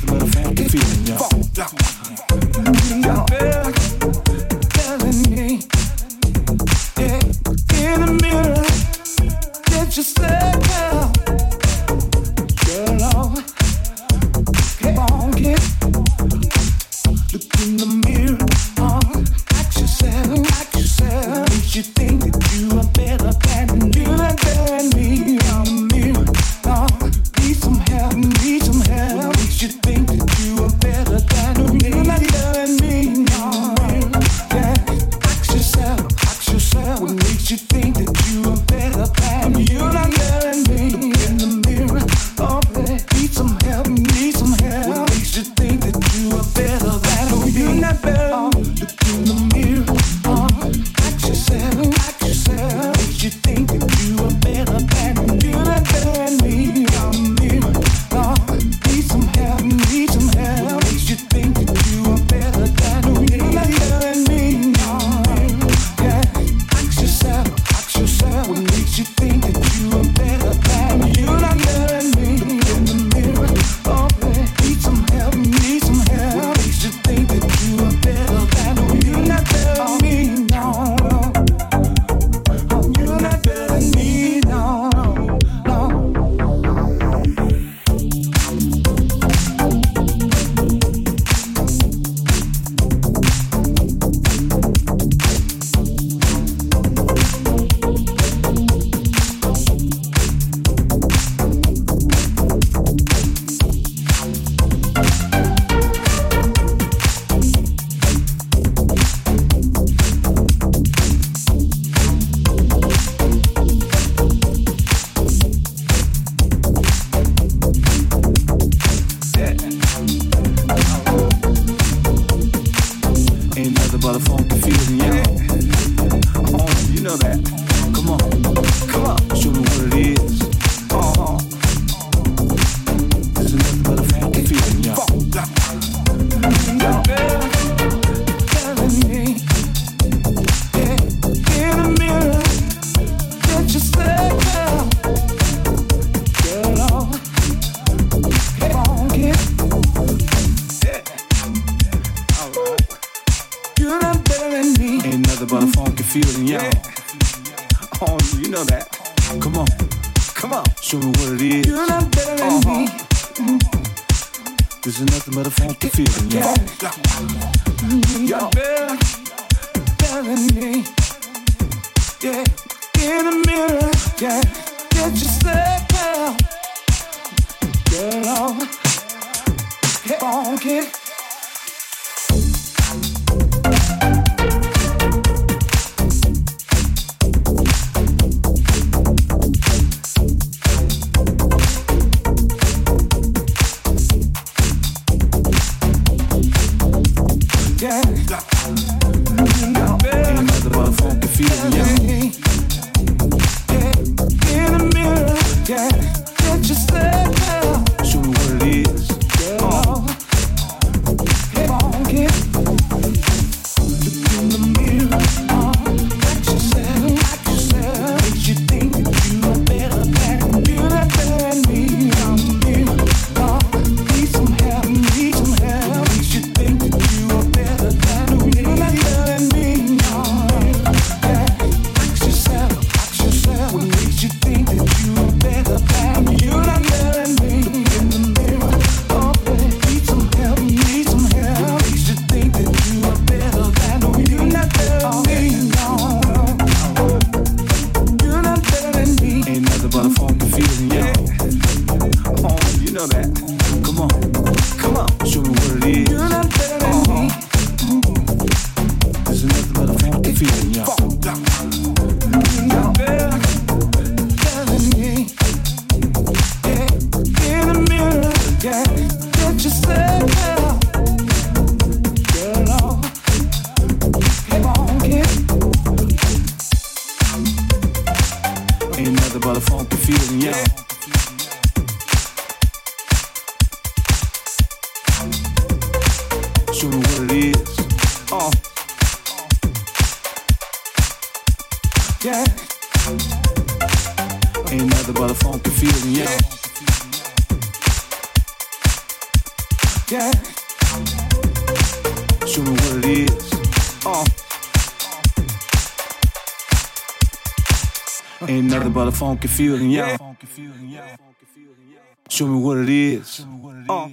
This is nothing but a funky you're This is nothing but a funky feeling, yeah. You're better, me. Yeah, in the mirror, yeah. Get yourself down. Girl, get feeling, yeah. Show me what it is. Uh.